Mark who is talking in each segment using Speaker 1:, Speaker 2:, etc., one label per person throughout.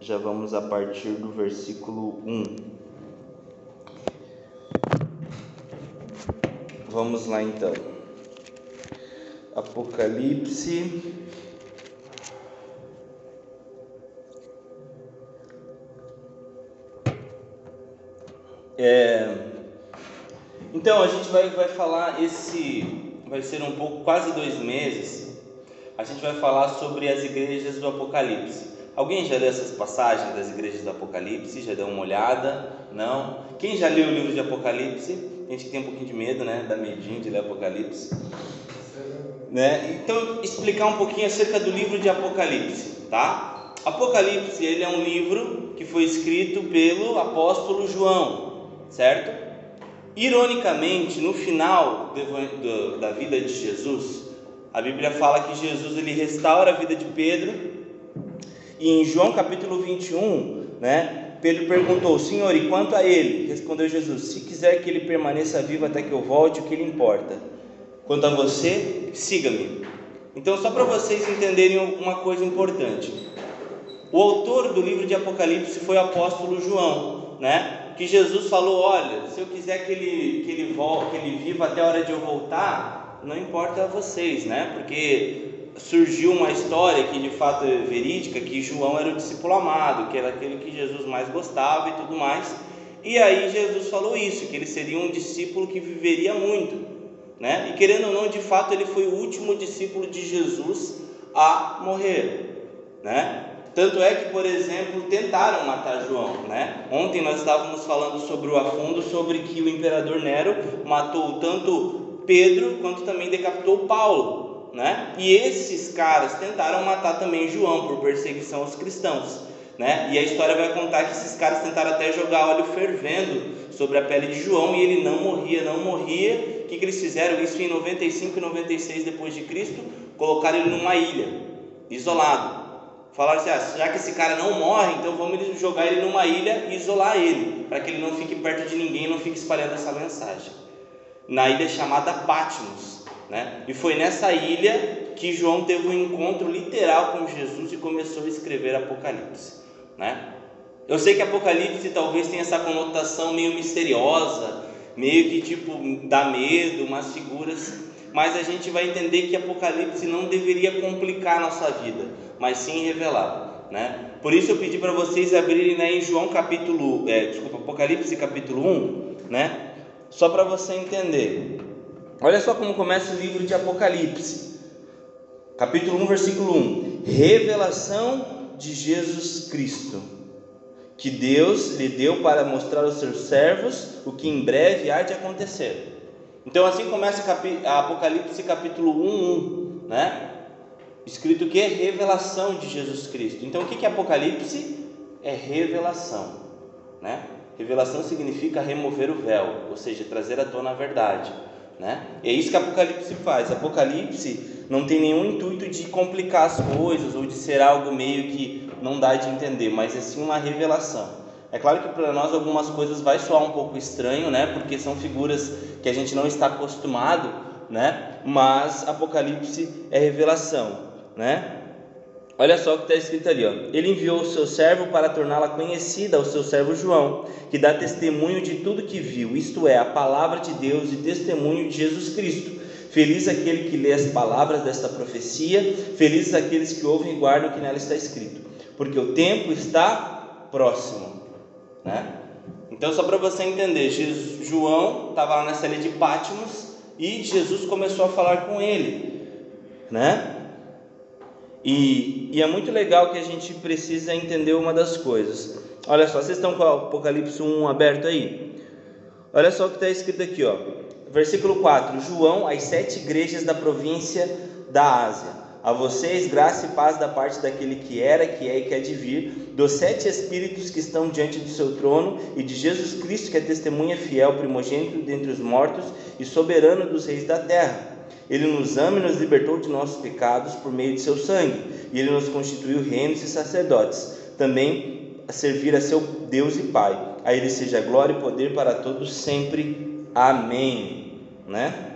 Speaker 1: já vamos a partir do versículo 1. Vamos lá então. Apocalipse. É, então a gente vai, vai falar esse vai ser um pouco quase dois meses. A gente vai falar sobre as igrejas do Apocalipse. Alguém já leu essas passagens das igrejas do Apocalipse? Já deu uma olhada? Não? Quem já leu o livro de Apocalipse? A gente tem um pouquinho de medo, né? Dá medinho de ler Apocalipse. Né? Então, explicar um pouquinho acerca do livro de Apocalipse, tá? Apocalipse, ele é um livro que foi escrito pelo apóstolo João, certo? Ironicamente, no final da vida de Jesus, a Bíblia fala que Jesus ele restaura a vida de Pedro e em João capítulo 21, né, Pedro perguntou: Senhor, e quanto a ele? Respondeu Jesus: Se quiser que ele permaneça vivo até que eu volte, o que lhe importa? Quanto a você, siga-me. Então, só para vocês entenderem uma coisa importante: o autor do livro de Apocalipse foi o apóstolo João, né? Que Jesus falou: Olha, se eu quiser que ele, que ele volte, que ele viva até a hora de eu voltar, não importa a vocês, né? Porque surgiu uma história que de fato é verídica, que João era o discípulo amado, que era aquele que Jesus mais gostava e tudo mais. E aí Jesus falou isso, que ele seria um discípulo que viveria muito, né? E querendo ou não, de fato ele foi o último discípulo de Jesus a morrer, né? Tanto é que, por exemplo, tentaram matar João, né? Ontem nós estávamos falando sobre o afundo, sobre que o imperador Nero matou tanto Pedro quanto também decapitou Paulo né? E esses caras tentaram matar também João por perseguição aos cristãos, né? E a história vai contar que esses caras tentaram até jogar óleo fervendo sobre a pele de João e ele não morria, não morria. O que, que eles fizeram? Isso em 95 e 96 depois de Cristo, colocaram ele numa ilha, isolado. Falaram assim: ah, já que esse cara não morre, então vamos jogar ele numa ilha e isolar ele, para que ele não fique perto de ninguém, não fique espalhando essa mensagem. Na ilha chamada Patmos. Né? E foi nessa ilha que João teve um encontro literal com Jesus e começou a escrever Apocalipse. Né? Eu sei que Apocalipse talvez tenha essa conotação meio misteriosa, meio que tipo dá medo, umas figuras, mas a gente vai entender que Apocalipse não deveria complicar a nossa vida, mas sim revelar. Né? Por isso eu pedi para vocês abrirem né, em João capítulo, é, desculpa, Apocalipse capítulo 1, né? Só para você entender. Olha só como começa o livro de Apocalipse, capítulo 1, versículo 1: Revelação de Jesus Cristo, que Deus lhe deu para mostrar aos seus servos o que em breve há de acontecer. Então, assim começa Apocalipse, capítulo 1, 1, né? Escrito que é revelação de Jesus Cristo. Então, o que é Apocalipse? É revelação, né? Revelação significa remover o véu, ou seja, trazer à tona a verdade. Né? E é isso que Apocalipse faz. Apocalipse não tem nenhum intuito de complicar as coisas ou de ser algo meio que não dá de entender, mas é sim uma revelação. É claro que para nós algumas coisas vai soar um pouco estranho, né? Porque são figuras que a gente não está acostumado, né? Mas Apocalipse é revelação, né? Olha só o que está escrito ali, ó. Ele enviou o seu servo para torná-la conhecida ao seu servo João, que dá testemunho de tudo que viu, isto é, a palavra de Deus e testemunho de Jesus Cristo. Feliz aquele que lê as palavras desta profecia, felizes aqueles que ouvem e guardam o que nela está escrito, porque o tempo está próximo, né? Então, só para você entender, Jesus, João estava lá nessa ilha de Patmos e Jesus começou a falar com ele, né? E, e, é muito legal que a gente precisa entender uma das coisas. Olha só, vocês estão com o Apocalipse 1 aberto aí? Olha só o que está escrito aqui, ó. Versículo 4: João, as sete igrejas da província da Ásia. A vocês, graça e paz da parte daquele que era, que é e que é de vir, dos sete espíritos que estão diante do seu trono e de Jesus Cristo, que é testemunha fiel, primogênito dentre os mortos e soberano dos reis da terra ele nos ama e nos libertou de nossos pecados por meio de seu sangue, e ele nos constituiu reinos e sacerdotes, também a servir a seu Deus e Pai. A ele seja glória e poder para todos sempre. Amém. Né?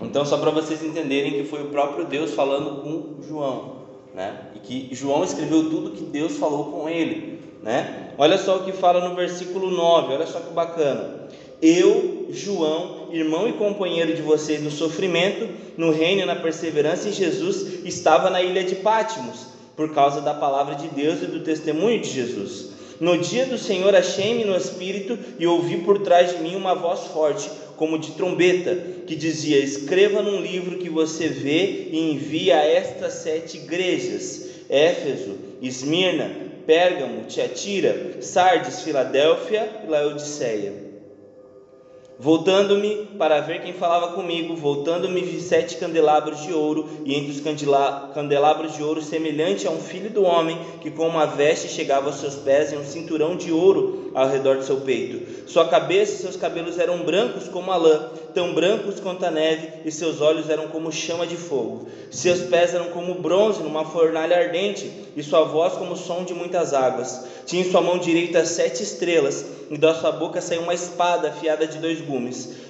Speaker 1: Então, só para vocês entenderem que foi o próprio Deus falando com João, né? E que João escreveu tudo que Deus falou com ele, né? Olha só o que fala no versículo 9, olha só que bacana. Eu, João, irmão e companheiro de vocês no sofrimento, no reino e na perseverança em Jesus, estava na ilha de Pátimos, por causa da palavra de Deus e do testemunho de Jesus. No dia do Senhor achei-me no espírito e ouvi por trás de mim uma voz forte, como de trombeta, que dizia: Escreva num livro que você vê e envie a estas sete igrejas: Éfeso, Esmirna, Pérgamo, Tiatira, Sardes, Filadélfia e Laodiceia. Voltando-me para ver quem falava comigo, voltando-me vi sete candelabros de ouro, e entre os candelabros de ouro, semelhante a um filho do homem, que com uma veste chegava aos seus pés e um cinturão de ouro ao redor do seu peito. Sua cabeça e seus cabelos eram brancos como a lã, tão brancos quanto a neve, e seus olhos eram como chama de fogo. Seus pés eram como bronze numa fornalha ardente, e sua voz como o som de muitas águas. Tinha em sua mão direita sete estrelas, e da sua boca saiu uma espada afiada de dois.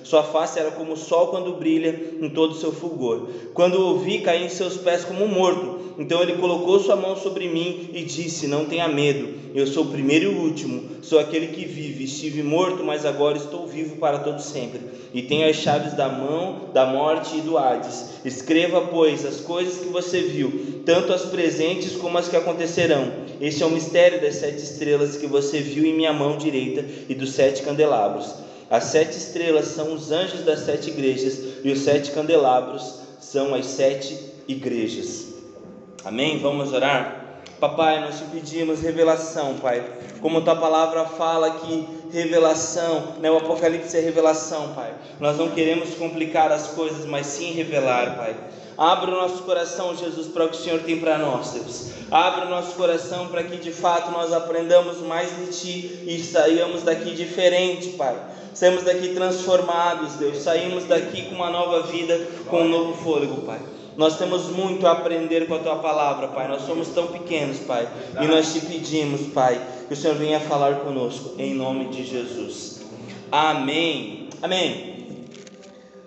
Speaker 1: Sua face era como o sol quando brilha em todo o seu fulgor. Quando o ouvi, caí em seus pés como morto. Então ele colocou sua mão sobre mim e disse: Não tenha medo, eu sou o primeiro e o último, sou aquele que vive. Estive morto, mas agora estou vivo para todo sempre. E tenho as chaves da mão, da morte e do Hades. Escreva, pois, as coisas que você viu, tanto as presentes como as que acontecerão. Este é o mistério das sete estrelas que você viu em minha mão direita e dos sete candelabros. As sete estrelas são os anjos das sete igrejas, e os sete candelabros são as sete igrejas. Amém? Vamos orar? Papai, nós te pedimos revelação, Pai. Como tua palavra fala que revelação, né? o Apocalipse é revelação, Pai. Nós não queremos complicar as coisas, mas sim revelar, Pai. Abra o nosso coração, Jesus, para o que o Senhor tem para nós, Deus. Abra o nosso coração para que de fato nós aprendamos mais de Ti e saiamos daqui diferente, Pai. Saímos daqui transformados, Deus. Saímos daqui com uma nova vida, com um novo fôlego, Pai. Nós temos muito a aprender com a tua palavra, Pai. Nós somos tão pequenos, Pai. E nós te pedimos, Pai, que o Senhor venha falar conosco, em nome de Jesus. Amém. Amém.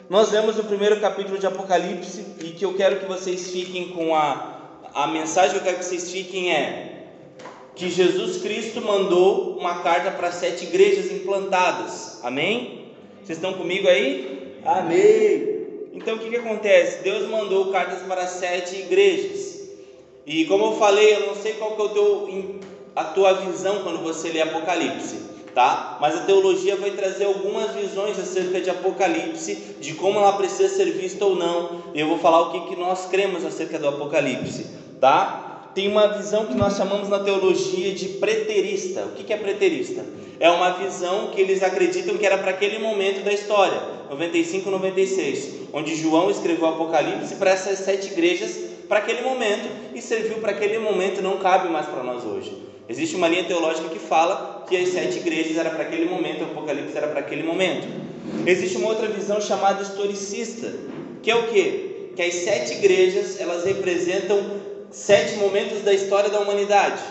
Speaker 1: Nós lemos o primeiro capítulo de Apocalipse e que eu quero que vocês fiquem com a, a mensagem que eu quero que vocês fiquem é que Jesus Cristo mandou uma carta para sete igrejas implantadas. Amém? Vocês estão comigo aí? Amém. Então o que, que acontece? Deus mandou cartas para sete igrejas. E como eu falei, eu não sei qual que é o teu, a tua visão quando você lê Apocalipse, tá? Mas a teologia vai trazer algumas visões acerca de Apocalipse, de como ela precisa ser vista ou não. E eu vou falar o que, que nós cremos acerca do Apocalipse, tá? Tem uma visão que nós chamamos na teologia de preterista. O que, que é preterista? É uma visão que eles acreditam que era para aquele momento da história, 95 96, onde João escreveu o Apocalipse para essas sete igrejas para aquele momento e serviu para aquele momento, não cabe mais para nós hoje. Existe uma linha teológica que fala que as sete igrejas era para aquele momento, o Apocalipse era para aquele momento. Existe uma outra visão chamada historicista, que é o que? Que as sete igrejas elas representam sete momentos da história da humanidade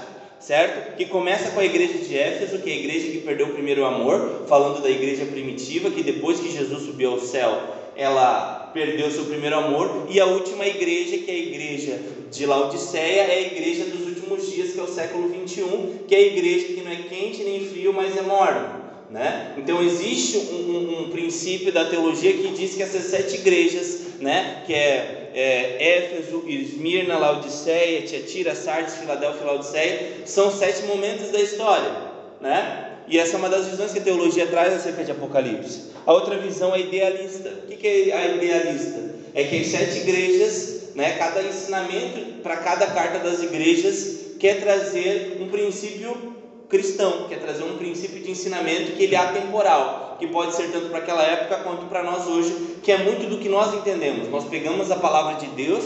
Speaker 1: certo? Que começa com a igreja de Éfeso, que é a igreja que perdeu o primeiro amor, falando da igreja primitiva, que depois que Jesus subiu ao céu, ela perdeu seu primeiro amor, e a última igreja, que é a igreja de Laodiceia, é a igreja que é o século 21, que é a igreja que não é quente nem frio, mas é morna. Né? Então existe um, um, um princípio da teologia que diz que essas sete igrejas, né, que é é, Éfeso, Esmirna, Laodiceia, Tiatira, Sardes, Filadélfia Laodiceia, são sete momentos da história, né? E essa é uma das visões que a teologia traz acerca de Apocalipse. A outra visão é idealista. O que é a idealista? É que as sete igrejas, né, cada ensinamento para cada carta das igrejas quer trazer um princípio cristão, quer trazer um princípio de ensinamento que ele é atemporal, que pode ser tanto para aquela época quanto para nós hoje, que é muito do que nós entendemos. Nós pegamos a palavra de Deus,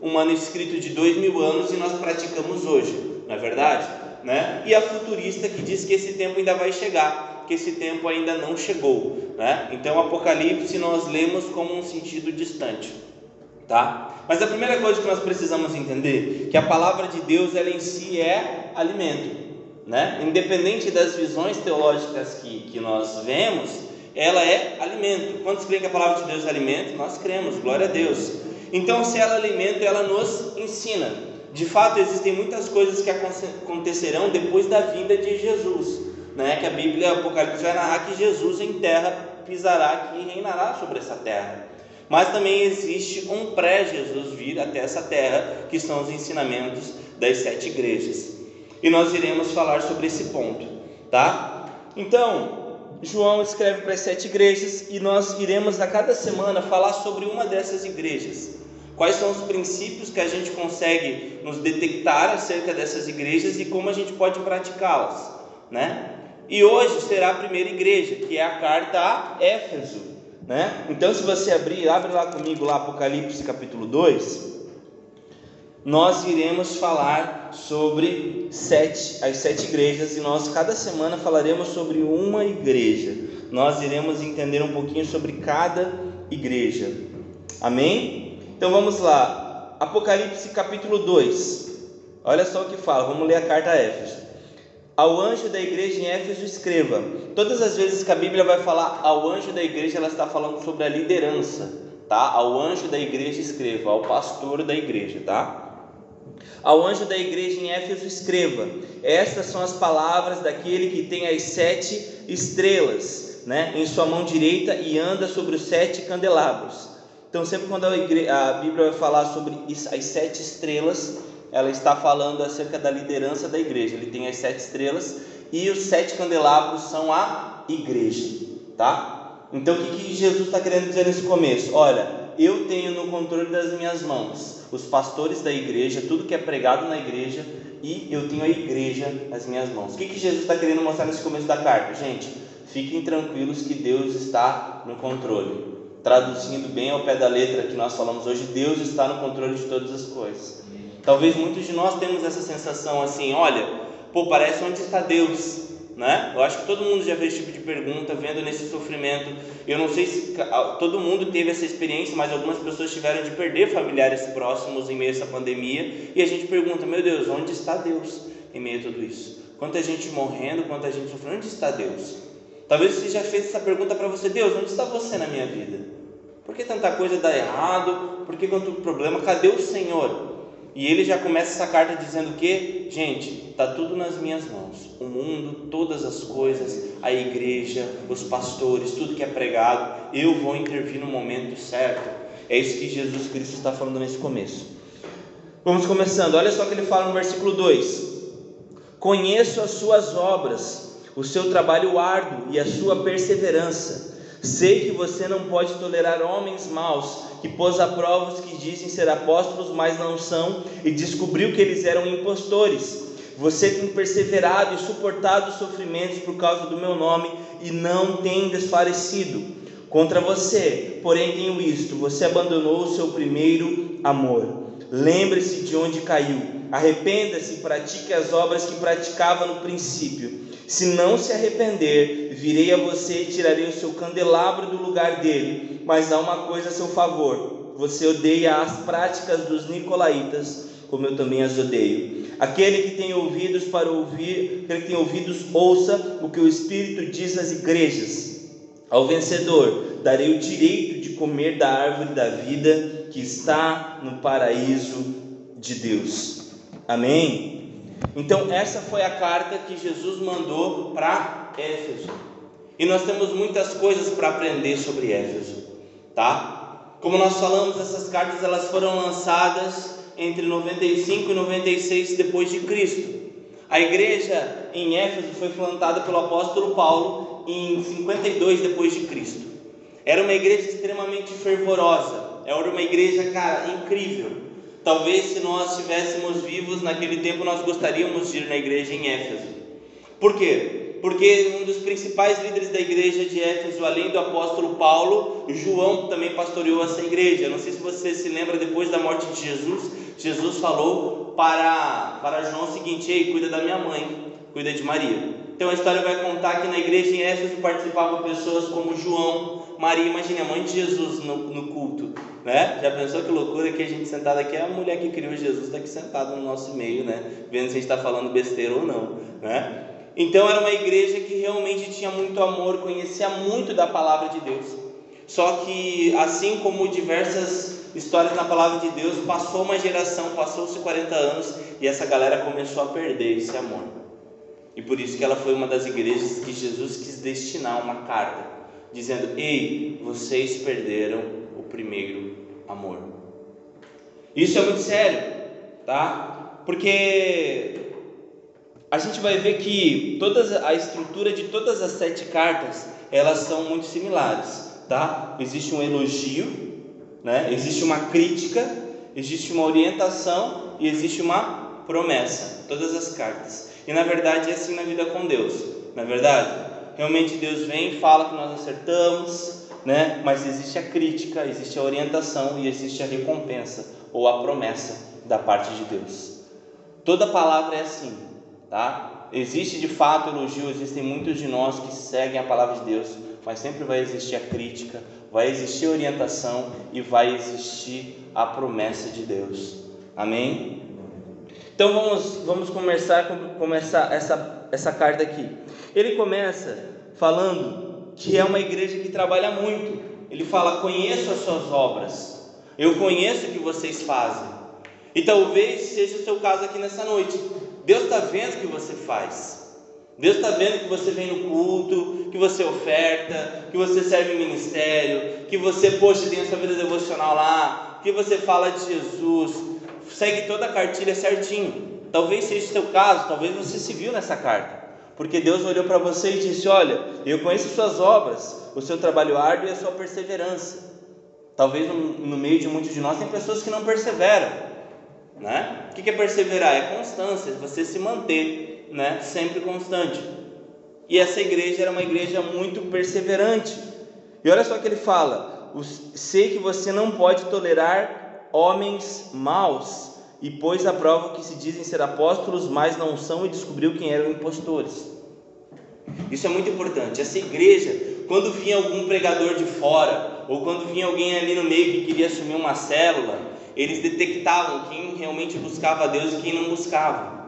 Speaker 1: um manuscrito de dois mil anos, e nós praticamos hoje, não é verdade? Né? E a futurista que diz que esse tempo ainda vai chegar, que esse tempo ainda não chegou. Né? Então, Apocalipse nós lemos como um sentido distante. Tá? Mas a primeira coisa que nós precisamos entender que a palavra de Deus ela em si é alimento né? independente das visões teológicas que, que nós vemos, ela é alimento. Quantos creem que a palavra de Deus é alimento? Nós cremos, glória a Deus. Então, se ela é alimento, ela nos ensina. De fato, existem muitas coisas que acontecerão depois da vinda de Jesus, né? Que a Bíblia, Apocalipse vai narrar que Jesus em terra pisará e reinará sobre essa terra. Mas também existe um pré-Jesus vir até essa terra, que são os ensinamentos das sete igrejas. E nós iremos falar sobre esse ponto, tá? Então, João escreve para as sete igrejas e nós iremos a cada semana falar sobre uma dessas igrejas. Quais são os princípios que a gente consegue nos detectar acerca dessas igrejas e como a gente pode praticá-las, né? E hoje será a primeira igreja, que é a carta a Éfeso, né? Então, se você abrir, abre lá comigo lá Apocalipse capítulo 2, nós iremos falar sobre sete, as sete igrejas e nós cada semana falaremos sobre uma igreja. Nós iremos entender um pouquinho sobre cada igreja. Amém? Então vamos lá. Apocalipse capítulo 2. Olha só o que fala. Vamos ler a carta a Éfeso. Ao anjo da igreja em Éfeso escreva. Todas as vezes que a Bíblia vai falar ao anjo da igreja, ela está falando sobre a liderança, tá? Ao anjo da igreja escreva, ao pastor da igreja, tá? Ao anjo da igreja em Éfeso escreva: Estas são as palavras daquele que tem as sete estrelas, né, em sua mão direita e anda sobre os sete candelabros. Então, sempre quando a, igreja, a Bíblia vai falar sobre as sete estrelas, ela está falando acerca da liderança da igreja. Ele tem as sete estrelas e os sete candelabros são a igreja, tá? Então, o que, que Jesus está querendo dizer nesse começo? Olha, eu tenho no controle das minhas mãos os pastores da igreja, tudo que é pregado na igreja, e eu tenho a igreja nas minhas mãos. O que, que Jesus está querendo mostrar nesse começo da carta? Gente, fiquem tranquilos que Deus está no controle. Traduzindo bem ao pé da letra que nós falamos hoje, Deus está no controle de todas as coisas. Talvez muitos de nós temos essa sensação assim, olha, pô, parece onde está Deus né? Eu acho que todo mundo já fez esse tipo de pergunta, vendo nesse sofrimento. Eu não sei se todo mundo teve essa experiência, mas algumas pessoas tiveram de perder familiares próximos em meio a essa pandemia. E a gente pergunta: meu Deus, onde está Deus em meio a tudo isso? Quanta gente morrendo, quanta gente sofrendo, onde está Deus? Talvez você já fez essa pergunta para você: Deus, onde está você na minha vida? Por que tanta coisa dá errado? Por que tanto problema? Cadê o Senhor? E ele já começa essa carta dizendo que, gente, está tudo nas minhas mãos. O mundo, todas as coisas, a igreja, os pastores, tudo que é pregado, eu vou intervir no momento certo. É isso que Jesus Cristo está falando nesse começo. Vamos começando. Olha só o que ele fala no versículo 2: Conheço as suas obras, o seu trabalho árduo e a sua perseverança Sei que você não pode tolerar homens maus, que pôs a prova os que dizem ser apóstolos, mas não são, e descobriu que eles eram impostores. Você tem perseverado e suportado os sofrimentos por causa do meu nome e não tem desfalecido. Contra você, porém, tenho isto: você abandonou o seu primeiro amor. Lembre-se de onde caiu, arrependa-se e pratique as obras que praticava no princípio. Se não se arrepender, virei a você e tirarei o seu candelabro do lugar dele. Mas há uma coisa a seu favor: você odeia as práticas dos nicolaítas, como eu também as odeio. Aquele que tem ouvidos para ouvir, aquele que tem ouvidos, ouça o que o Espírito diz às igrejas. Ao vencedor, darei o direito de comer da árvore da vida que está no paraíso de Deus. Amém? Então, essa foi a carta que Jesus mandou para Éfeso. E nós temos muitas coisas para aprender sobre Éfeso, tá? Como nós falamos, essas cartas elas foram lançadas entre 95 e 96 depois de Cristo. A igreja em Éfeso foi plantada pelo apóstolo Paulo em 52 depois de Cristo. Era uma igreja extremamente fervorosa, era uma igreja, cara, incrível. Talvez se nós estivéssemos vivos naquele tempo, nós gostaríamos de ir na igreja em Éfeso. Por quê? Porque um dos principais líderes da igreja de Éfeso, além do apóstolo Paulo, João também pastoreou essa igreja. Não sei se você se lembra, depois da morte de Jesus, Jesus falou para, para João o seguinte: Ei, cuida da minha mãe, cuida de Maria. Então a história vai contar que na igreja em Éfeso participavam pessoas como João, Maria, imagine a mãe de Jesus no, no culto, né? Já pensou que loucura que a gente sentado aqui, a mulher que criou Jesus está aqui sentada no nosso meio, né? Vendo se a gente está falando besteira ou não, né? Então era uma igreja que realmente tinha muito amor, conhecia muito da palavra de Deus. Só que assim como diversas histórias na palavra de Deus, passou uma geração, passou-se 40 anos e essa galera começou a perder esse amor. E por isso que ela foi uma das igrejas que Jesus quis destinar uma carta, dizendo: Ei, vocês perderam o primeiro amor. Isso é muito sério, tá? Porque a gente vai ver que todas, a estrutura de todas as sete cartas elas são muito similares, tá? Existe um elogio, né? Existe uma crítica, existe uma orientação e existe uma promessa. Todas as cartas. E na verdade é assim na vida com Deus. Na é verdade, realmente Deus vem fala que nós acertamos, né? Mas existe a crítica, existe a orientação e existe a recompensa ou a promessa da parte de Deus. Toda palavra é assim, tá? Existe de fato elogio, existem muitos de nós que seguem a palavra de Deus, mas sempre vai existir a crítica, vai existir a orientação e vai existir a promessa de Deus. Amém? Então vamos, vamos começar, começar essa, essa carta aqui. Ele começa falando que é uma igreja que trabalha muito. Ele fala: Conheço as suas obras, eu conheço o que vocês fazem. E talvez seja o seu caso aqui nessa noite. Deus está vendo o que você faz. Deus está vendo que você vem no culto, que você oferta, que você serve em ministério, que você, poxa, tem a sua vida devocional lá, que você fala de Jesus, segue toda a cartilha certinho. Talvez seja o seu caso, talvez você se viu nessa carta. Porque Deus olhou para você e disse: Olha, eu conheço suas obras, o seu trabalho árduo e a sua perseverança. Talvez no, meio de muitos de nós tem pessoas que não perseveram. Né? O que é perseverar? É constância, você se manter né? sempre constante. E essa igreja era uma igreja muito perseverante. E olha só que ele fala: sei que você não pode tolerar homens maus, e pôs à prova que se dizem ser apóstolos, mas não são, e descobriu quem eram impostores. Isso é muito importante. Essa igreja, quando vinha algum pregador de fora, ou quando vinha alguém ali no meio que queria assumir uma célula, eles detectavam quem realmente buscava a Deus e quem não buscava.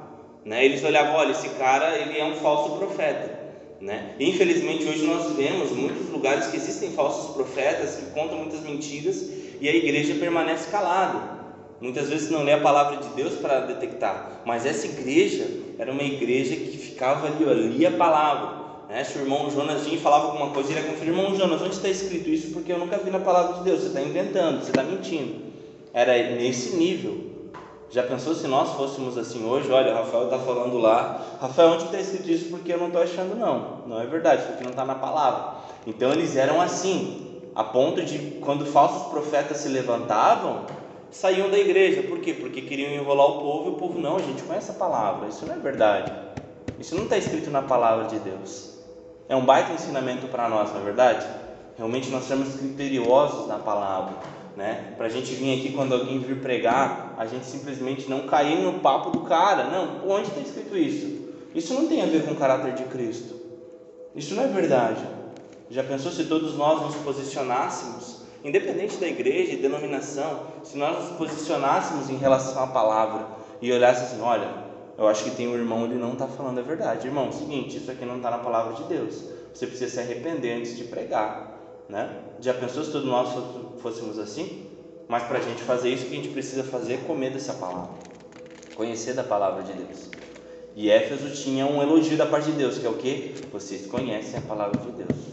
Speaker 1: Né? Eles olhavam, olha, esse cara ele é um falso profeta. Né? Infelizmente hoje nós vemos muitos lugares que existem falsos profetas que contam muitas mentiras e a igreja permanece calada. Muitas vezes não lê a palavra de Deus para detectar, mas essa igreja era uma igreja que ficava ali, ali a palavra. Né? Se o irmão Jonas vinha e falava alguma coisa, ele ia conferir, irmão Jonas, onde está escrito isso? Porque eu nunca vi na palavra de Deus, você está inventando, você está mentindo. Era nesse nível. Já pensou se nós fôssemos assim hoje? Olha, o Rafael está falando lá. Rafael, onde está escrito isso? Porque eu não estou achando, não. Não é verdade, porque não está na palavra. Então eles eram assim, a ponto de quando falsos profetas se levantavam, saíam da igreja. Por quê? Porque queriam enrolar o povo e o povo, não, a gente conhece a palavra. Isso não é verdade. Isso não está escrito na palavra de Deus. É um baita ensinamento para nós, não é verdade? Realmente nós somos criteriosos na palavra né? Para a gente vir aqui quando alguém vir pregar, a gente simplesmente não cair no papo do cara. Não, onde está escrito isso? Isso não tem a ver com o caráter de Cristo. Isso não é verdade. Já pensou se todos nós nos posicionássemos, independente da igreja e denominação, se nós nos posicionássemos em relação à palavra e olhássemos assim, olha, eu acho que tem um irmão, ele não está falando a verdade. Irmão, é seguinte, isso aqui não está na palavra de Deus. Você precisa se arrepender antes de pregar. Né? Já pensou se todos nós fôssemos assim? Mas para a gente fazer isso, o que a gente precisa fazer é comer dessa palavra, conhecer da palavra de Deus. E Éfeso tinha um elogio da parte de Deus, que é o que? Vocês conhecem a palavra de Deus.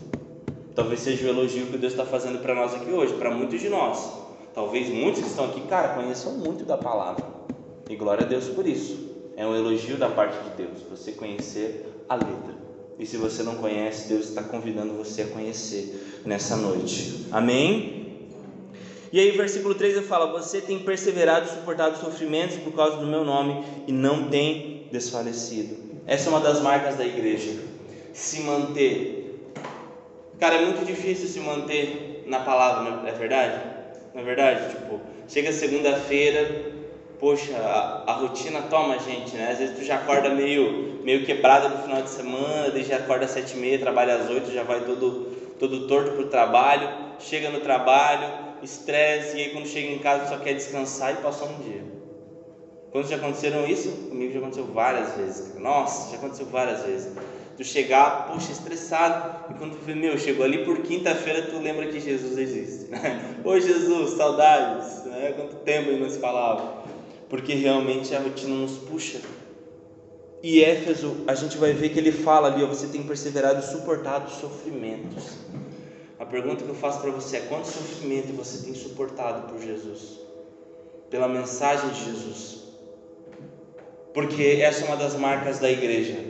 Speaker 1: Talvez seja o elogio que Deus está fazendo para nós aqui hoje, para muitos de nós. Talvez muitos que estão aqui, cara, conheçam muito da palavra. E glória a Deus por isso. É um elogio da parte de Deus, você conhecer a letra. E se você não conhece, Deus está convidando você a conhecer nessa noite. Amém? E aí, versículo 3 ele fala: Você tem perseverado e suportado sofrimentos por causa do meu nome e não tem desfalecido. Essa é uma das marcas da igreja. Se manter. Cara, é muito difícil se manter na palavra, não é verdade? Não é verdade? Tipo, chega segunda-feira, poxa, a, a, rotina toma a gente, né? Às vezes tu já acorda meio, meio quebrada no final de semana, daí já acorda às sete e meia, trabalha às oito, já vai todo, todo torto pro trabalho, chega no trabalho, estresse, e aí quando chega em casa só quer descansar e passou um dia. Quando já aconteceram isso, comigo já aconteceu várias vezes. Nossa, já aconteceu várias vezes. Tu chegar, puxa, estressado, e quando tu vê, meu, chegou ali por quinta-feira, tu lembra que Jesus existe. Né? Jesus, saudades, né? Quanto tempo ele nos falava. Porque realmente a rotina nos puxa. E Éfeso, a gente vai ver que ele fala ali, ó, você tem perseverado e suportado sofrimentos. A pergunta que eu faço para você é: quanto sofrimento você tem suportado por Jesus? Pela mensagem de Jesus? Porque essa é uma das marcas da igreja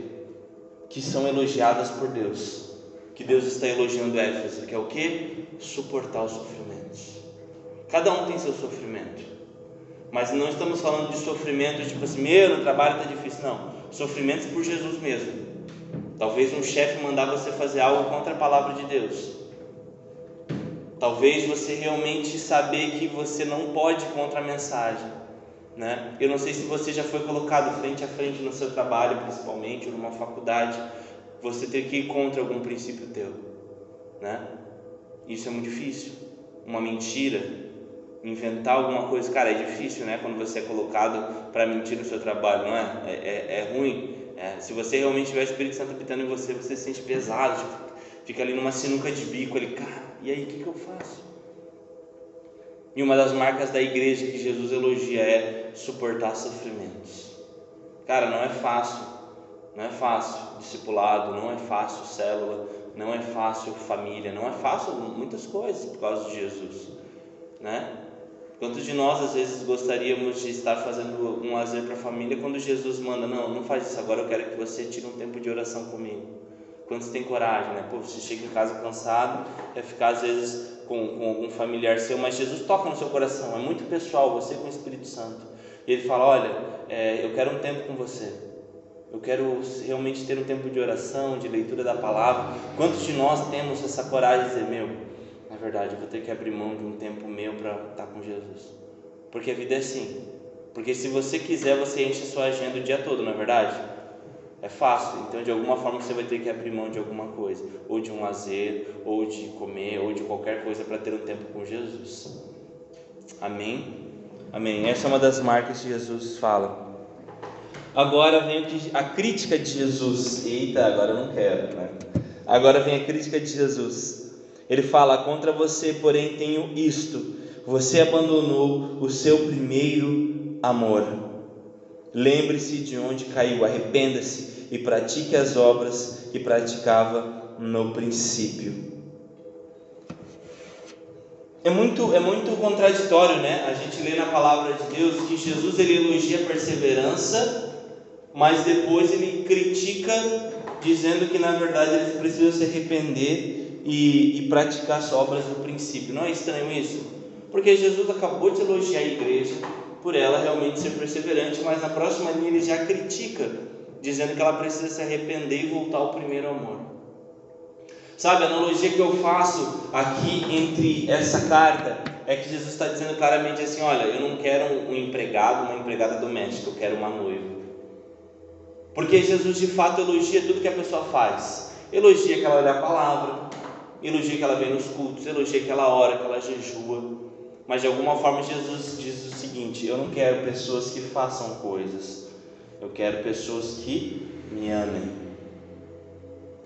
Speaker 1: que são elogiadas por Deus. Que Deus está elogiando Éfeso, que é o que? Suportar os sofrimentos. Cada um tem seu sofrimento. Mas não estamos falando de sofrimento tipo assim, meu, no trabalho está difícil. Não. Sofrimentos por Jesus mesmo. Talvez um chefe mandar você fazer algo contra a palavra de Deus. Talvez você realmente saber que você não pode contra a mensagem. Né? Eu não sei se você já foi colocado frente a frente no seu trabalho, principalmente, ou numa faculdade, você ter que ir contra algum princípio teu. Né? Isso é muito difícil. Uma mentira, inventar alguma coisa, cara, é difícil, né? Quando você é colocado para mentir no seu trabalho, não é? É, é, é ruim. É, se você realmente tiver o Espírito Santo habitando em você, você se sente pesado, fica ali numa sinuca de bico, ali, cara, e aí o que, que eu faço? E uma das marcas da igreja que Jesus elogia é suportar sofrimentos. Cara, não é fácil, não é fácil discipulado, não é fácil célula, não é fácil família, não é fácil muitas coisas por causa de Jesus, né? Quantos de nós às vezes gostaríamos de estar fazendo um lazer para a família quando Jesus manda, não, não faz isso agora, eu quero que você tire um tempo de oração comigo. Quando você tem coragem, né? Pô, você chega em casa cansado, é ficar às vezes com, com algum familiar seu, mas Jesus toca no seu coração, é muito pessoal, você com o Espírito Santo. E ele fala: Olha, é, eu quero um tempo com você, eu quero realmente ter um tempo de oração, de leitura da palavra. Quantos de nós temos essa coragem de dizer: Meu, na verdade, eu vou ter que abrir mão de um tempo meu para estar com Jesus? Porque a vida é assim. Porque se você quiser, você enche a sua agenda o dia todo, não é verdade? É fácil, então de alguma forma você vai ter que abrir mão de alguma coisa, ou de um lazer, ou de comer, ou de qualquer coisa para ter um tempo com Jesus. Amém? Amém. Essa é uma das marcas que Jesus fala. Agora vem a crítica de Jesus. Eita, agora eu não quero, né? Agora vem a crítica de Jesus. Ele fala: Contra você, porém, tenho isto: você abandonou o seu primeiro amor. Lembre-se de onde caiu, arrependa-se e pratique as obras que praticava no princípio. É muito, é muito contraditório, né? A gente lê na palavra de Deus que Jesus ele elogia a perseverança, mas depois ele critica, dizendo que na verdade eles precisam se arrepender e, e praticar as obras do princípio. Não é estranho isso? Porque Jesus acabou de elogiar a igreja, por ela realmente ser perseverante, mas na próxima linha ele já critica, dizendo que ela precisa se arrepender e voltar ao primeiro amor. Sabe, a analogia que eu faço aqui entre essa carta é que Jesus está dizendo claramente assim: olha, eu não quero um empregado, uma empregada doméstica, eu quero uma noiva. Porque Jesus de fato elogia tudo que a pessoa faz. Elogia que ela lê a palavra, elogia que ela vem nos cultos, elogia que ela ora, que ela jejua. Mas de alguma forma Jesus seguinte: eu não quero pessoas que façam coisas, eu quero pessoas que me amem.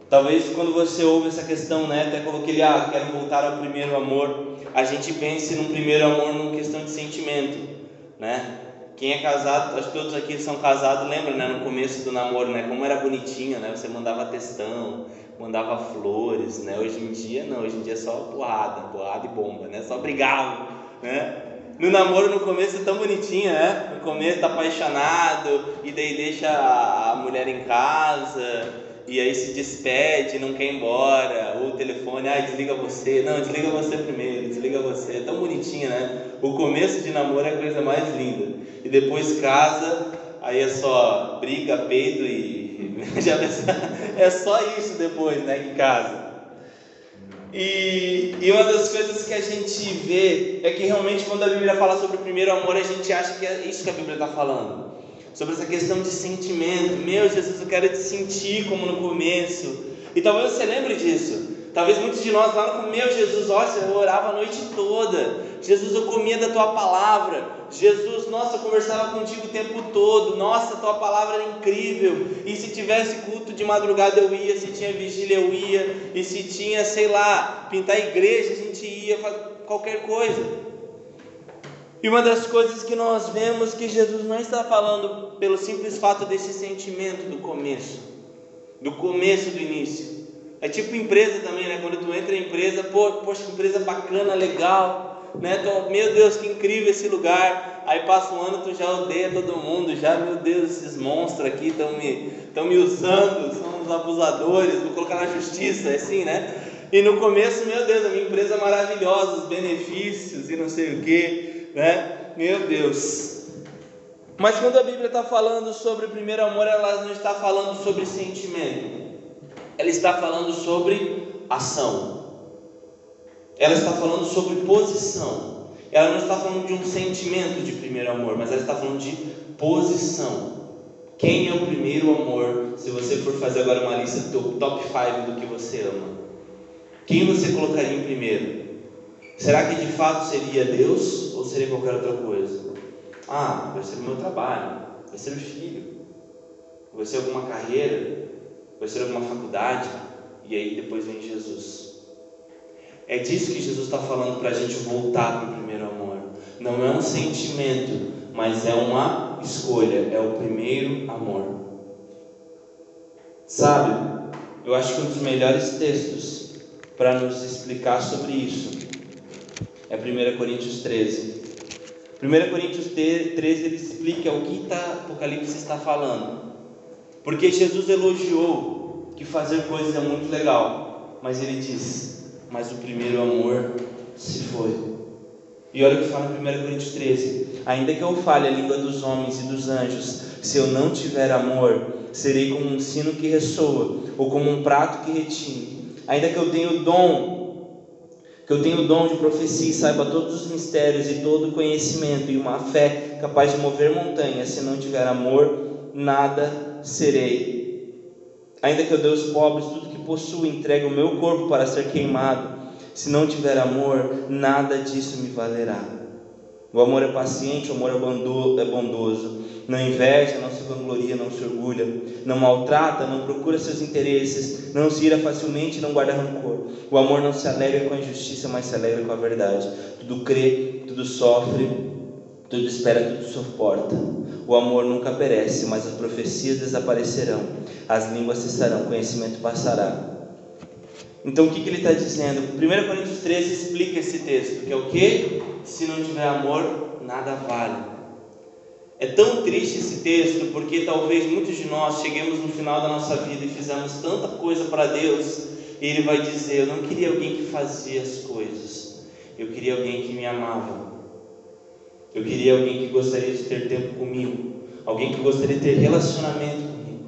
Speaker 1: Talvez quando você ouve essa questão, né, até coloquei, ah, quero voltar ao primeiro amor, a gente pense num primeiro amor numa questão de sentimento, né? Quem é casado, acho que todos aqui são casados, lembra, né, no começo do namoro, né, como era bonitinho, né? Você mandava textão, mandava flores, né? Hoje em dia não, hoje em dia é só porrada, porrada e bomba, né? Só brigava né? No namoro no começo é tão bonitinho, né? No começo tá apaixonado e daí deixa a mulher em casa e aí se despede, não quer ir embora, ou o telefone, ah, desliga você, não, desliga você primeiro, desliga você, é tão bonitinho, né? O começo de namoro é a coisa mais linda, e depois casa, aí é só briga, peido e é só isso depois, né, que casa. E, e, uma das coisas que a gente vê é que realmente quando a Bíblia fala sobre o primeiro amor, a gente acha que é isso que a Bíblia está falando. Sobre essa questão de sentimento. Meu Jesus, eu quero te sentir como no começo. E talvez você lembre disso. Talvez muitos de nós lá no meu Jesus, nossa, eu orava a noite toda. Jesus, eu comia da tua palavra. Jesus, nossa, eu conversava contigo o tempo todo. Nossa, tua palavra era incrível. E se tivesse culto de madrugada eu ia, se tinha vigília eu ia, e se tinha, sei lá, pintar igreja, a gente ia, qualquer coisa. E uma das coisas que nós vemos que Jesus não está falando pelo simples fato desse sentimento do começo, do começo do início. É tipo empresa também, né? Quando tu entra em empresa, pô, poxa, empresa bacana, legal, né? Então, meu Deus, que incrível esse lugar. Aí passa um ano, tu já odeia todo mundo, já, meu Deus, esses monstros aqui estão me, estão me usando, são os abusadores, vou colocar na justiça, é assim, né? E no começo, meu Deus, a minha empresa é maravilhosa, os benefícios e não sei o que, né? Meu Deus. Mas quando a Bíblia está falando sobre o primeiro amor, ela não está falando sobre sentimento ela está falando sobre ação. Ela está falando sobre posição. Ela não está falando de um sentimento de primeiro amor, mas ela está falando de posição. Quem é o primeiro amor? Se você for fazer agora uma lista do top 5 do que você ama, quem você colocaria em primeiro? Será que de fato seria Deus ou seria qualquer outra coisa? Ah, vai ser o meu trabalho, vai ser o filho, vai ser alguma carreira, vai ser alguma faculdade, e aí depois vem Jesus. É disso que Jesus está falando para a gente voltar para o primeiro amor. Não é um sentimento, mas é uma escolha, é o primeiro amor. Sabe, eu acho que um dos melhores textos para nos explicar sobre isso é 1 Coríntios 13. 1 Coríntios 13 ele explica o que tá, Apocalipse está falando. Porque Jesus elogiou que fazer coisas é muito legal, mas ele diz: Mas o primeiro amor se foi. E olha o que fala em 1 Coríntios 13: Ainda que eu fale a língua dos homens e dos anjos, se eu não tiver amor, serei como um sino que ressoa, ou como um prato que retine. Ainda que eu tenha o dom, que eu tenha o dom de profecia e saiba todos os mistérios e todo o conhecimento, e uma fé capaz de mover montanhas, se não tiver amor, nada serei. Ainda que eu dê aos pobres tudo que possuo, entregue o meu corpo para ser queimado. Se não tiver amor, nada disso me valerá. O amor é paciente, o amor é, é bondoso. Não inveja, não se vangloria, não se orgulha. Não maltrata, não procura seus interesses. Não se ira facilmente, não guarda rancor. O amor não se alegra com a injustiça, mas se alegra com a verdade. Tudo crê, tudo sofre, tudo espera, tudo suporta. O amor nunca perece, mas as profecias desaparecerão, as línguas cessarão, o conhecimento passará. Então o que, que ele está dizendo? 1 Coríntios 13 explica esse texto, que é o que? Se não tiver amor, nada vale. É tão triste esse texto, porque talvez muitos de nós cheguemos no final da nossa vida e fizemos tanta coisa para Deus, e Ele vai dizer: Eu não queria alguém que fazia as coisas, eu queria alguém que me amava. Eu queria alguém que gostaria de ter tempo comigo, alguém que gostaria de ter relacionamento comigo.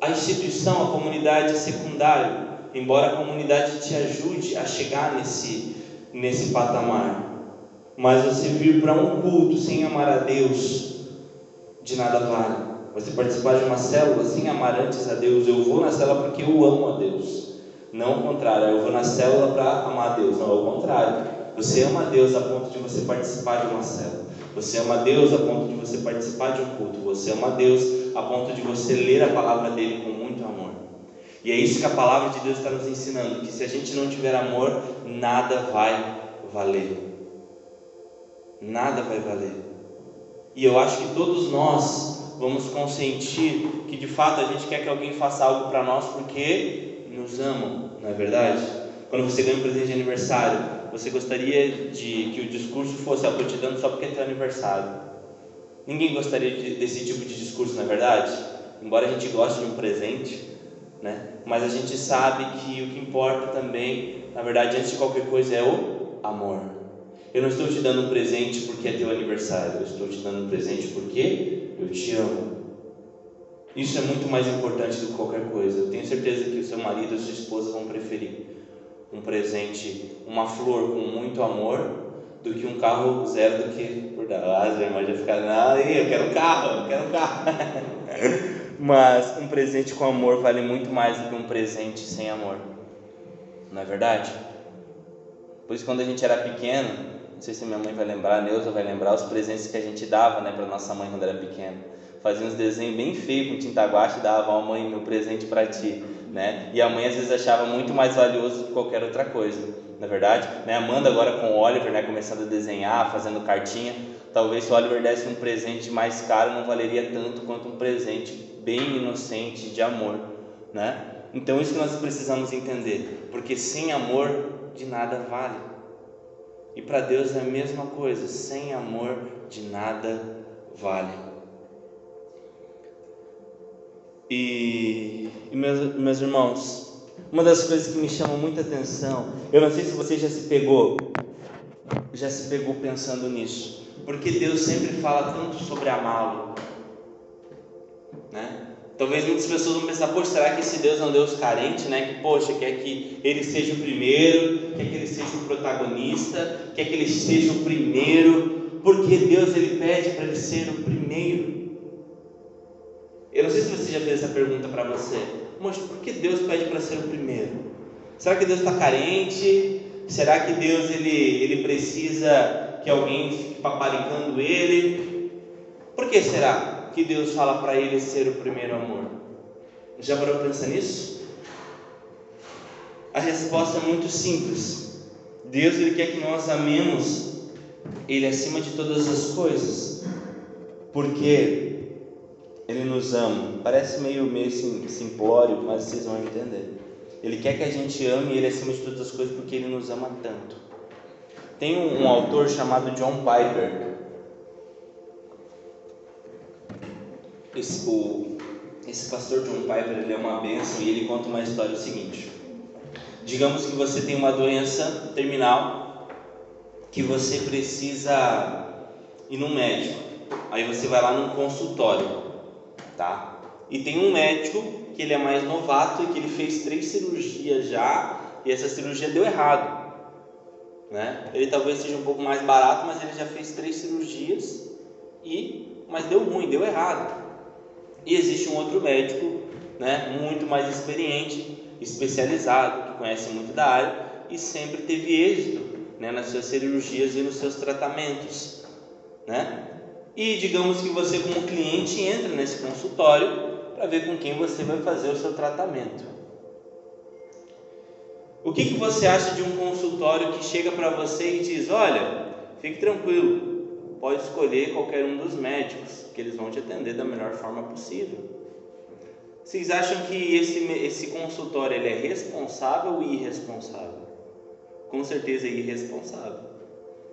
Speaker 1: A instituição, a comunidade é secundário, embora a comunidade te ajude a chegar nesse, nesse patamar. Mas você vir para um culto sem amar a Deus, de nada vale. Você participar de uma célula sem amar antes a Deus, eu vou na célula porque eu amo a Deus. Não o contrário, eu vou na célula para amar a Deus. Não, é o contrário. Você ama Deus a ponto você participar de uma célula. Você ama Deus a ponto de você participar de um culto. Você ama Deus a ponto de você ler a palavra dele com muito amor. E é isso que a palavra de Deus está nos ensinando: que se a gente não tiver amor, nada vai valer. Nada vai valer. E eu acho que todos nós vamos consentir que de fato a gente quer que alguém faça algo para nós porque nos amam, não é verdade? Quando você ganha um presente de aniversário, você gostaria de que o discurso fosse eu te dando só porque é teu aniversário. Ninguém gostaria de, desse tipo de discurso, na é verdade? Embora a gente goste de um presente, né? Mas a gente sabe que o que importa também, na verdade, antes de qualquer coisa, é o amor. Eu não estou te dando um presente porque é teu aniversário, eu estou te dando um presente porque eu te amo. Isso é muito mais importante do que qualquer coisa. Eu tenho certeza que o seu marido e a sua esposa vão preferir um presente, uma flor com muito amor, do que um carro zero do que por dar. Ah, as irmãs já ficaram, não, eu quero um carro, eu quero um carro. Mas um presente com amor vale muito mais do que um presente sem amor. Não é verdade? Por isso, quando a gente era pequeno, não sei se minha mãe vai lembrar, a Neuza vai lembrar, os presentes que a gente dava né, para nossa mãe quando era pequeno. Fazia uns desenhos bem feios com tinta guache e dava, ó oh, mãe, meu presente para ti. Né? E a mãe às vezes achava muito mais valioso do que qualquer outra coisa, na é verdade? Né? Amanda agora com o Oliver, né, começando a desenhar, fazendo cartinha, talvez se o Oliver desse um presente mais caro não valeria tanto quanto um presente bem inocente de amor, né? Então isso que nós precisamos entender, porque sem amor de nada vale. E para Deus é a mesma coisa, sem amor de nada vale. E, e meus, meus irmãos, uma das coisas que me chama muita atenção, eu não sei se você já se pegou, já se pegou pensando nisso, porque Deus sempre fala tanto sobre amá-lo, né? Talvez muitas pessoas vão pensar, poxa, será que esse Deus é um Deus carente, né? Que, poxa, quer que ele seja o primeiro, quer que ele seja o protagonista, quer que ele seja o primeiro, porque Deus ele pede para ele ser o primeiro. Eu não sei se você já fez essa pergunta para você, mas por que Deus pede para ser o primeiro? Será que Deus está carente? Será que Deus ele, ele precisa que alguém fique paparicando ele? Por que será? que Deus fala para ele ser o primeiro amor? Já parou para pensar nisso? A resposta é muito simples. Deus ele quer que nós amemos Ele acima de todas as coisas, porque Ele nos ama. Parece meio meio simplório, mas vocês vão entender. Ele quer que a gente ame Ele acima de todas as coisas, porque Ele nos ama tanto. Tem um, um autor chamado John Piper esse, o, esse pastor John Piper ele é uma benção e ele conta uma história seguinte. Digamos que você tem uma doença terminal que você precisa ir no médico. Aí você vai lá num consultório, tá? E tem um médico que ele é mais novato e que ele fez três cirurgias já e essa cirurgia deu errado, né? Ele talvez seja um pouco mais barato, mas ele já fez três cirurgias e mas deu ruim, deu errado. E existe um outro médico, né, muito mais experiente, especializado, que conhece muito da área e sempre teve êxito né, nas suas cirurgias e nos seus tratamentos. Né? E digamos que você, como cliente, entra nesse consultório para ver com quem você vai fazer o seu tratamento. O que, que você acha de um consultório que chega para você e diz: Olha, fique tranquilo, pode escolher qualquer um dos médicos, que eles vão te atender da melhor forma possível. Vocês acham que esse, esse consultório ele é responsável ou irresponsável? Com certeza é irresponsável,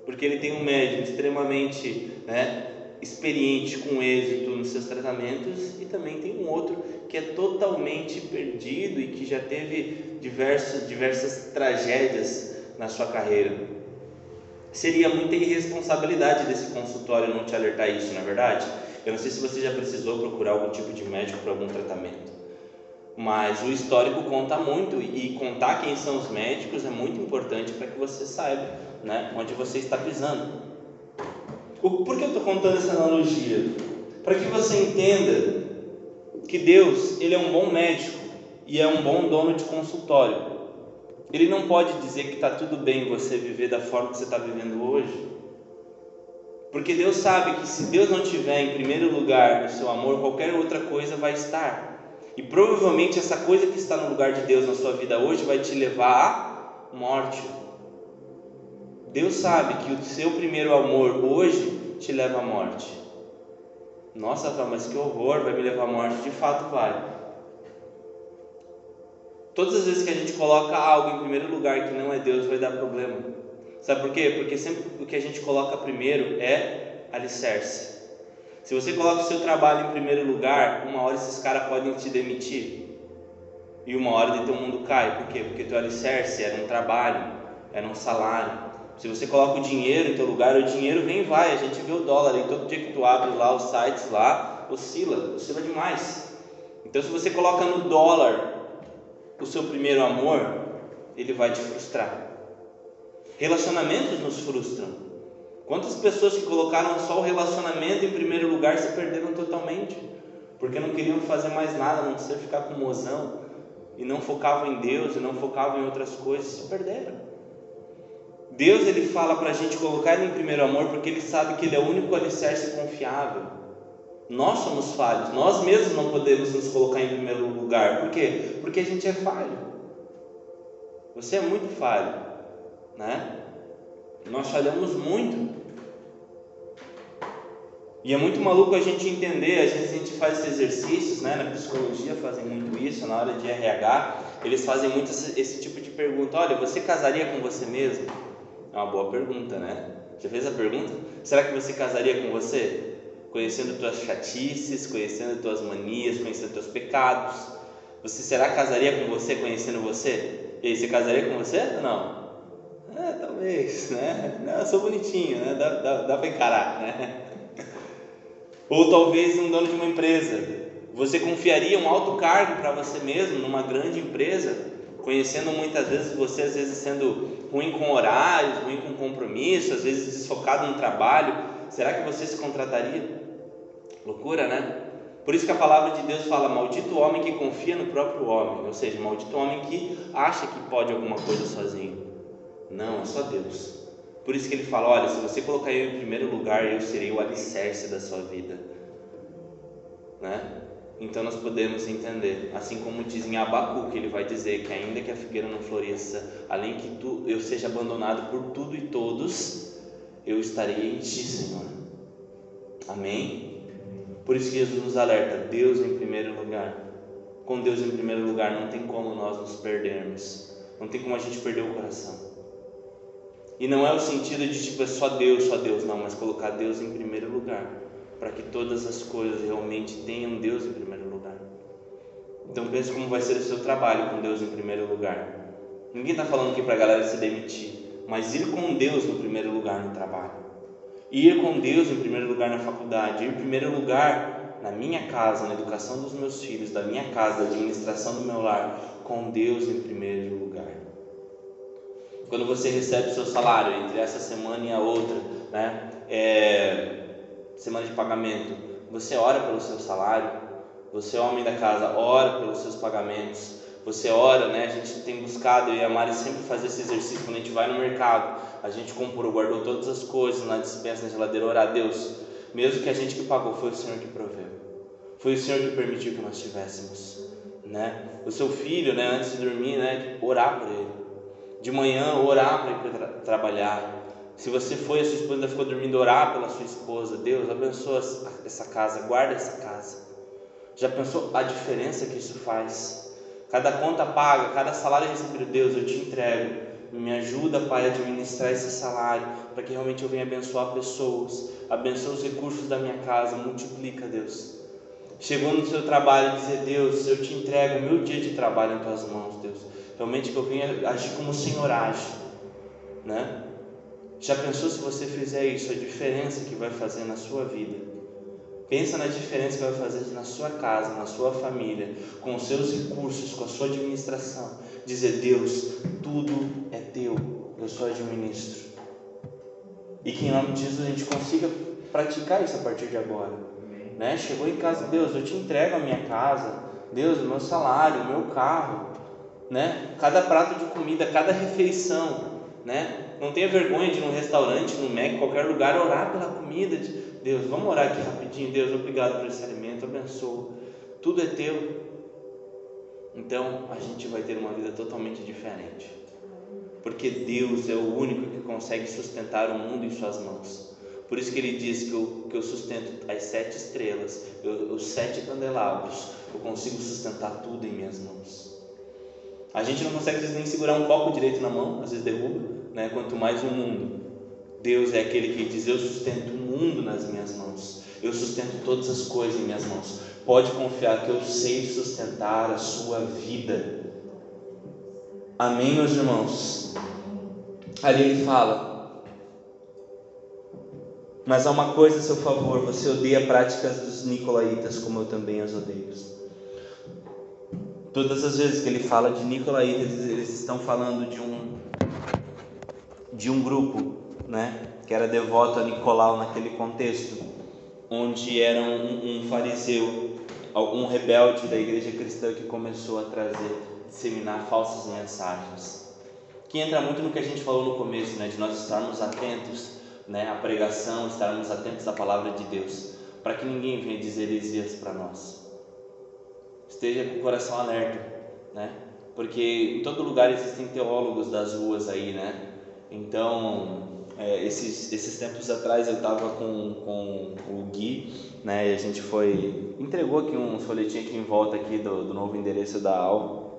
Speaker 1: porque ele tem um médico extremamente né, experiente, com êxito nos seus tratamentos, e também tem um outro que é totalmente perdido e que já teve diversos, diversas tragédias na sua carreira. Seria muita irresponsabilidade desse consultório não te alertar isso, não é verdade? Eu não sei se você já precisou procurar algum tipo de médico para algum tratamento, mas o histórico conta muito e contar quem são os médicos é muito importante para que você saiba né, onde você está pisando. Por que eu estou contando essa analogia? Para que você entenda que Deus ele é um bom médico e é um bom dono de consultório. Ele não pode dizer que está tudo bem você viver da forma que você está vivendo hoje. Porque Deus sabe que se Deus não tiver em primeiro lugar no seu amor, qualquer outra coisa vai estar. E provavelmente essa coisa que está no lugar de Deus na sua vida hoje vai te levar à morte. Deus sabe que o seu primeiro amor hoje te leva à morte. Nossa, mas que horror, vai me levar à morte. De fato vai. Todas as vezes que a gente coloca algo em primeiro lugar que não é Deus, vai dar problema. Sabe por quê? Porque sempre o que a gente coloca primeiro é alicerce. Se você coloca o seu trabalho em primeiro lugar, uma hora esses caras podem te demitir. E uma hora de teu mundo cai. Por quê? Porque teu alicerce era um trabalho, era um salário. Se você coloca o dinheiro em teu lugar, o dinheiro vem e vai. A gente vê o dólar e todo dia que tu abre lá os sites lá, oscila, oscila demais. Então se você coloca no dólar o seu primeiro amor, ele vai te frustrar. Relacionamentos nos frustram. Quantas pessoas que colocaram só o relacionamento em primeiro lugar se perderam totalmente? porque não queriam fazer mais nada, a não ser ficar com mozão, e não focavam em Deus, e não focavam em outras coisas, se perderam. Deus ele fala para a gente colocar ele em primeiro amor, porque ele sabe que ele é o único alicerce confiável. Nós somos falhos, nós mesmos não podemos nos colocar em primeiro lugar, por quê? Porque a gente é falho. Você é muito falho, né? Nós falhamos muito. E é muito maluco a gente entender, às vezes a gente faz esses exercícios, né? na psicologia fazem muito isso, na hora de RH, eles fazem muito esse, esse tipo de pergunta: olha, você casaria com você mesmo? É uma boa pergunta, né? Já fez a pergunta? Será que você casaria com você? Conhecendo tuas chatices, conhecendo tuas manias, conhecendo teus pecados. Você será casaria com você conhecendo você? E aí, você casaria com você ou não? É, talvez, né? Não, eu sou bonitinho, né? Dá, dá, dá para encarar, né? Ou talvez um dono de uma empresa. Você confiaria um alto cargo para você mesmo numa grande empresa, conhecendo muitas vezes você, às vezes sendo ruim com horários, ruim com compromisso, às vezes desfocado no trabalho. Será que você se contrataria? Loucura, né? Por isso que a palavra de Deus fala: Maldito o homem que confia no próprio homem, ou seja, maldito o homem que acha que pode alguma coisa sozinho. Não, é só Deus. Por isso que ele fala: olha, se você colocar eu em primeiro lugar, eu serei o alicerce da sua vida. Né? Então nós podemos entender, assim como diz em Abacu, que ele vai dizer que ainda que a figueira não floresça, além que tu, eu seja abandonado por tudo e todos, eu estarei em ti, Senhor. Amém? Por isso que Jesus nos alerta: Deus em primeiro lugar. Com Deus em primeiro lugar, não tem como nós nos perdermos, não tem como a gente perder o coração. E não é o sentido de tipo é só Deus, só Deus, não, mas colocar Deus em primeiro lugar, para que todas as coisas realmente tenham Deus em primeiro lugar. Então pense como vai ser o seu trabalho com Deus em primeiro lugar. Ninguém está falando aqui para a galera se demitir, mas ir com Deus no primeiro lugar no trabalho. Ir com Deus em primeiro lugar na faculdade, ir em primeiro lugar na minha casa, na educação dos meus filhos, da minha casa, da administração do meu lar, com Deus em primeiro lugar quando você recebe o seu salário entre essa semana e a outra, né? É, semana de pagamento, você ora pelo seu salário, você homem da casa, ora pelos seus pagamentos, você ora, né? A gente tem buscado, e a Mari sempre fazer esse exercício quando a gente vai no mercado, a gente comprou, guardou todas as coisas na dispensa, na geladeira, orar a Deus, mesmo que a gente que pagou, foi o Senhor que proveu, foi o Senhor que permitiu que nós tivéssemos, né? O seu filho, né? Antes de dormir, né? Orar por ele de manhã orar para ir tra trabalhar. Se você foi, a sua esposa ainda ficou dormindo, orar pela sua esposa. Deus abençoa essa casa, guarda essa casa. Já pensou a diferença que isso faz? Cada conta paga, cada salário recebido, Deus, eu te entrego. Me ajuda, Pai, a administrar esse salário, para que realmente eu venha abençoar pessoas, abençoa os recursos da minha casa, multiplica, Deus. Chegou no seu trabalho dizer, Deus, eu te entrego o meu dia de trabalho em tuas mãos, Deus realmente que eu venha agir como o Senhor age, né? Já pensou se você fizer isso, a diferença que vai fazer na sua vida? Pensa na diferença que vai fazer na sua casa, na sua família, com os seus recursos, com a sua administração. Dizer, Deus, tudo é teu, eu só administro. E que em nome de Jesus a gente consiga praticar isso a partir de agora. Né? Chegou em casa, Deus, eu te entrego a minha casa, Deus, o meu salário, o meu carro, né? Cada prato de comida, cada refeição, né? Não tenha vergonha de ir num restaurante, no Mac, qualquer lugar, orar pela comida. De Deus, vamos orar aqui rapidinho. Deus, obrigado por esse alimento, abençoa. Tudo é teu. Então a gente vai ter uma vida totalmente diferente. Porque Deus é o único que consegue sustentar o mundo em suas mãos. Por isso que ele diz que eu, que eu sustento as sete estrelas, eu, os sete candelabros, eu consigo sustentar tudo em minhas mãos. A gente não consegue nem segurar um copo direito na mão, às vezes derruba, né? quanto mais o mundo. Deus é aquele que diz: Eu sustento o mundo nas minhas mãos, eu sustento todas as coisas em minhas mãos. Pode confiar que eu sei sustentar a sua vida. Amém, meus irmãos? Ali ele fala: Mas há uma coisa a seu favor, você odeia práticas dos nicolaítas, como eu também as odeio. Todas as vezes que ele fala de Nicolaítas, eles estão falando de um de um grupo, né, que era devoto a Nicolau naquele contexto, onde era um, um fariseu algum rebelde da igreja cristã que começou a trazer, disseminar falsas mensagens. Que entra muito no que a gente falou no começo, né, de nós estarmos atentos, né, à pregação, estarmos atentos à palavra de Deus, para que ninguém venha dizer heresias para nós. Esteja com o coração alerta, né? Porque em todo lugar existem teólogos das ruas aí, né? Então, é, esses, esses tempos atrás eu estava com, com o Gui, né, e a gente foi, entregou aqui um folhetinho aqui em volta aqui do, do novo endereço da Alvo,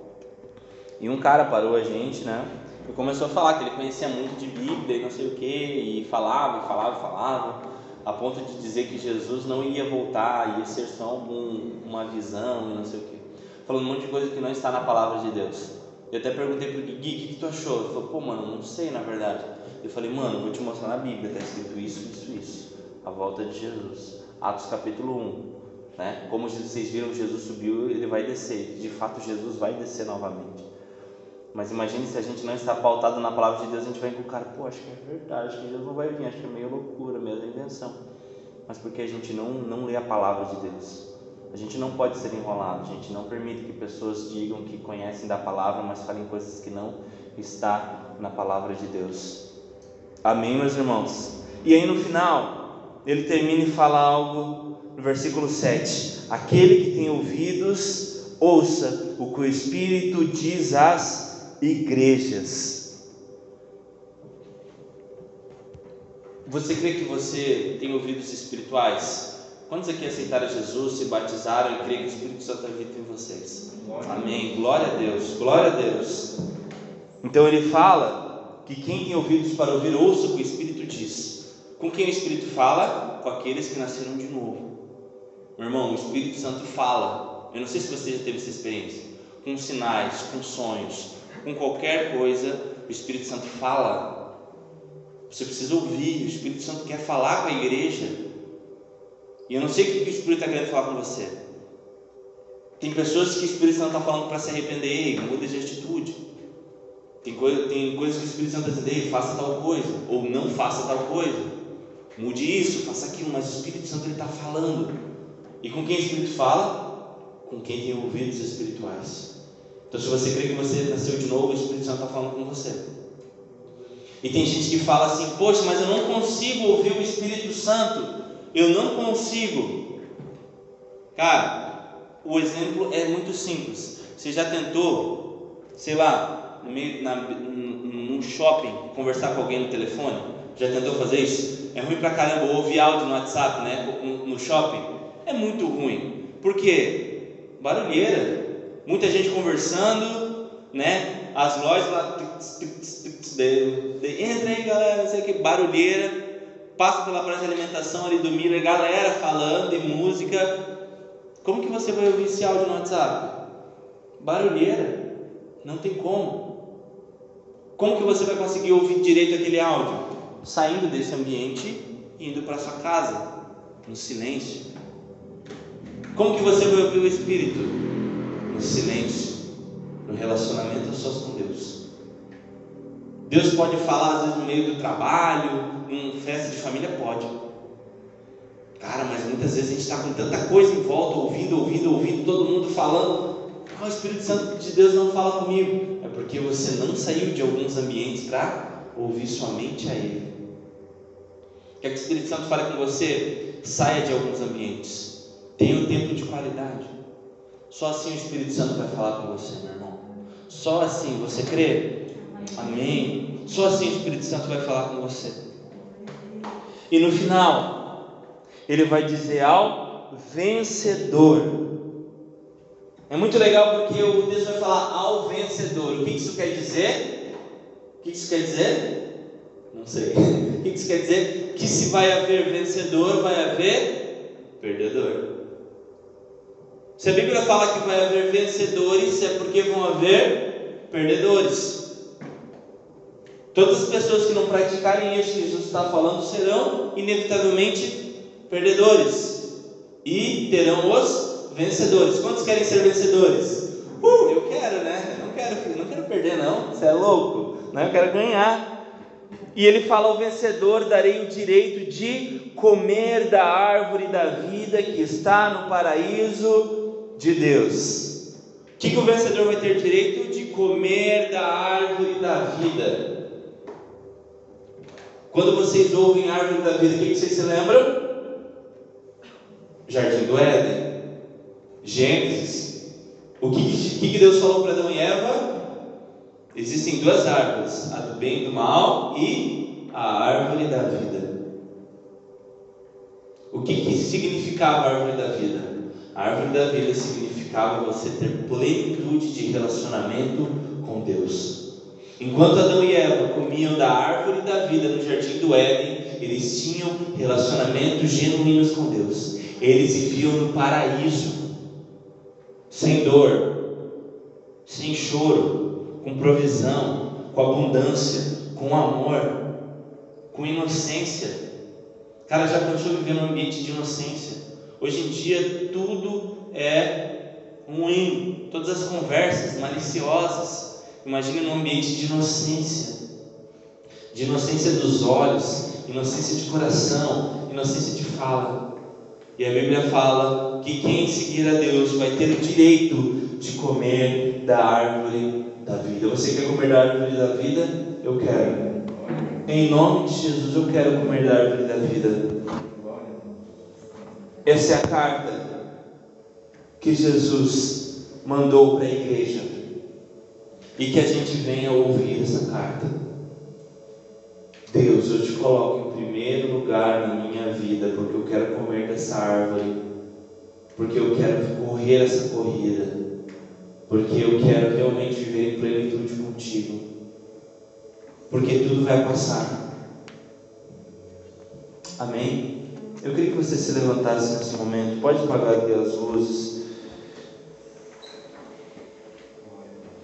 Speaker 1: e um cara parou a gente, né, e começou a falar que ele conhecia muito de Bíblia e não sei o que, e falava, falava, falava, a ponto de dizer que Jesus não ia voltar, ia ser só algum, uma visão e não sei o que, falando um monte de coisa que não está na palavra de Deus. Eu até perguntei pro Gui, o que, tu achou? Ele falou, pô, mano, não sei na verdade. Eu falei, mano, vou te mostrar na Bíblia, está escrito isso, isso, isso. A volta de Jesus. Atos capítulo 1. Né? Como vocês viram, Jesus subiu, ele vai descer. De fato, Jesus vai descer novamente. Mas imagine se a gente não está pautado na palavra de Deus, a gente vai encontrar, pô, acho que é verdade, acho que Jesus não vai vir, acho que é meio loucura, meio invenção. Mas porque a gente não, não lê a palavra de Deus. A gente não pode ser enrolado, a gente não permite que pessoas digam que conhecem da palavra, mas falem coisas que não está na palavra de Deus. Amém, meus irmãos? E aí no final, ele termina e fala algo no versículo 7: Aquele que tem ouvidos, ouça o que o Espírito diz às igrejas. Você crê que você tem ouvidos espirituais? Quantos aqui aceitaram Jesus, se batizaram e creem que o Espírito Santo habita em vocês? Amém. Glória a Deus. Glória a Deus. Então ele fala que quem tem ouvidos para ouvir, ouça o que o Espírito diz. Com quem o Espírito fala? Com aqueles que nasceram de novo. Meu irmão, o Espírito Santo fala. Eu não sei se você já teve essa experiência. Com sinais, com sonhos, com qualquer coisa, o Espírito Santo fala. Você precisa ouvir. O Espírito Santo quer falar com a igreja. E eu não sei o que o Espírito está querendo falar com você. Tem pessoas que o Espírito Santo está falando para se arrepender, muda de atitude. Tem, coisa, tem coisas que o Espírito Santo está dizendo, faça tal coisa, ou não faça tal coisa. Mude isso, faça aquilo, mas o Espírito Santo está falando. E com quem o Espírito fala? Com quem tem ouvidos espirituais. Então, se você crê que você nasceu de novo, o Espírito Santo está falando com você. E tem gente que fala assim: Poxa, mas eu não consigo ouvir o Espírito Santo. Eu não consigo. Cara, o exemplo é muito simples. Você já tentou, sei lá, no meio, na, num shopping, conversar com alguém no telefone? Já tentou fazer isso? É ruim pra caramba ouvir áudio no WhatsApp, né? No shopping. É muito ruim. Por quê? Barulheira. Muita gente conversando, né? As lojas lá. Entra aí, galera, não sei o que. Barulheira. Passa pela praça de alimentação ali do Miller, galera falando e música. Como que você vai ouvir esse áudio no WhatsApp? Barulheira. Não tem como. Como que você vai conseguir ouvir direito aquele áudio? Saindo desse ambiente e indo para sua casa, no silêncio. Como que você vai ouvir o Espírito? No silêncio, no relacionamento a sós com Deus. Deus pode falar às vezes no meio do trabalho, em festa de família, pode. Cara, mas muitas vezes a gente está com tanta coisa em volta, ouvindo, ouvindo, ouvindo, todo mundo falando. Ah, o Espírito Santo de Deus não fala comigo porque você não saiu de alguns ambientes para ouvir somente a Ele. Quer que o Espírito Santo fale com você? Saia de alguns ambientes. Tenha um tempo de qualidade. Só assim o Espírito Santo vai falar com você, meu irmão. Só assim, você crê? Amém. Só assim o Espírito Santo vai falar com você. E no final, ele vai dizer ao vencedor. É muito legal porque o texto vai falar ao vencedor. O que isso quer dizer? O que isso quer dizer? Não sei. O que isso quer dizer? Que se vai haver vencedor, vai haver perdedor. Se a Bíblia fala que vai haver vencedores, é porque vão haver perdedores. Todas as pessoas que não praticarem isso que Jesus está falando serão inevitavelmente perdedores e terão os vencedores. Quantos querem ser vencedores? Uh, eu quero, né? Eu não quero, não quero perder, não. Você é louco? Não, eu quero ganhar. E ele fala: ao vencedor darei o direito de comer da árvore da vida que está no paraíso. de Deus. O que, que o vencedor vai ter direito? De comer da árvore da vida. Quando vocês ouvem árvore da vida, o que, vocês se lembram? Jardim do Éden, Gênesis. O que, que Deus falou para Adão e Eva? Existem duas árvores, a do bem e do mal e a árvore da vida. O que, que significava a árvore da vida? A árvore da vida significava você ter plenitude de relacionamento com Deus. Enquanto Adão e Eva comiam da árvore da vida no jardim do Éden, eles tinham relacionamentos genuínos com Deus. Eles viviam no paraíso, sem dor, sem choro, com provisão, com abundância, com amor, com inocência. Cara, já pensou viver num ambiente de inocência? Hoje em dia tudo é ruim, todas as conversas maliciosas. Imagine num ambiente de inocência, de inocência dos olhos, inocência de coração, inocência de fala. E a Bíblia fala que quem seguir a Deus vai ter o direito de comer da árvore da vida. Você quer comer da árvore da vida? Eu quero. Em nome de Jesus, eu quero comer da árvore da vida. Essa é a carta que Jesus mandou para a igreja. E que a gente venha ouvir essa carta. Deus, eu te coloco em primeiro lugar na minha vida, porque eu quero comer dessa árvore, porque eu quero correr essa corrida, porque eu quero realmente viver em plenitude contigo porque tudo vai passar. Amém? Eu queria que você se levantasse nesse momento. Pode apagar as luzes.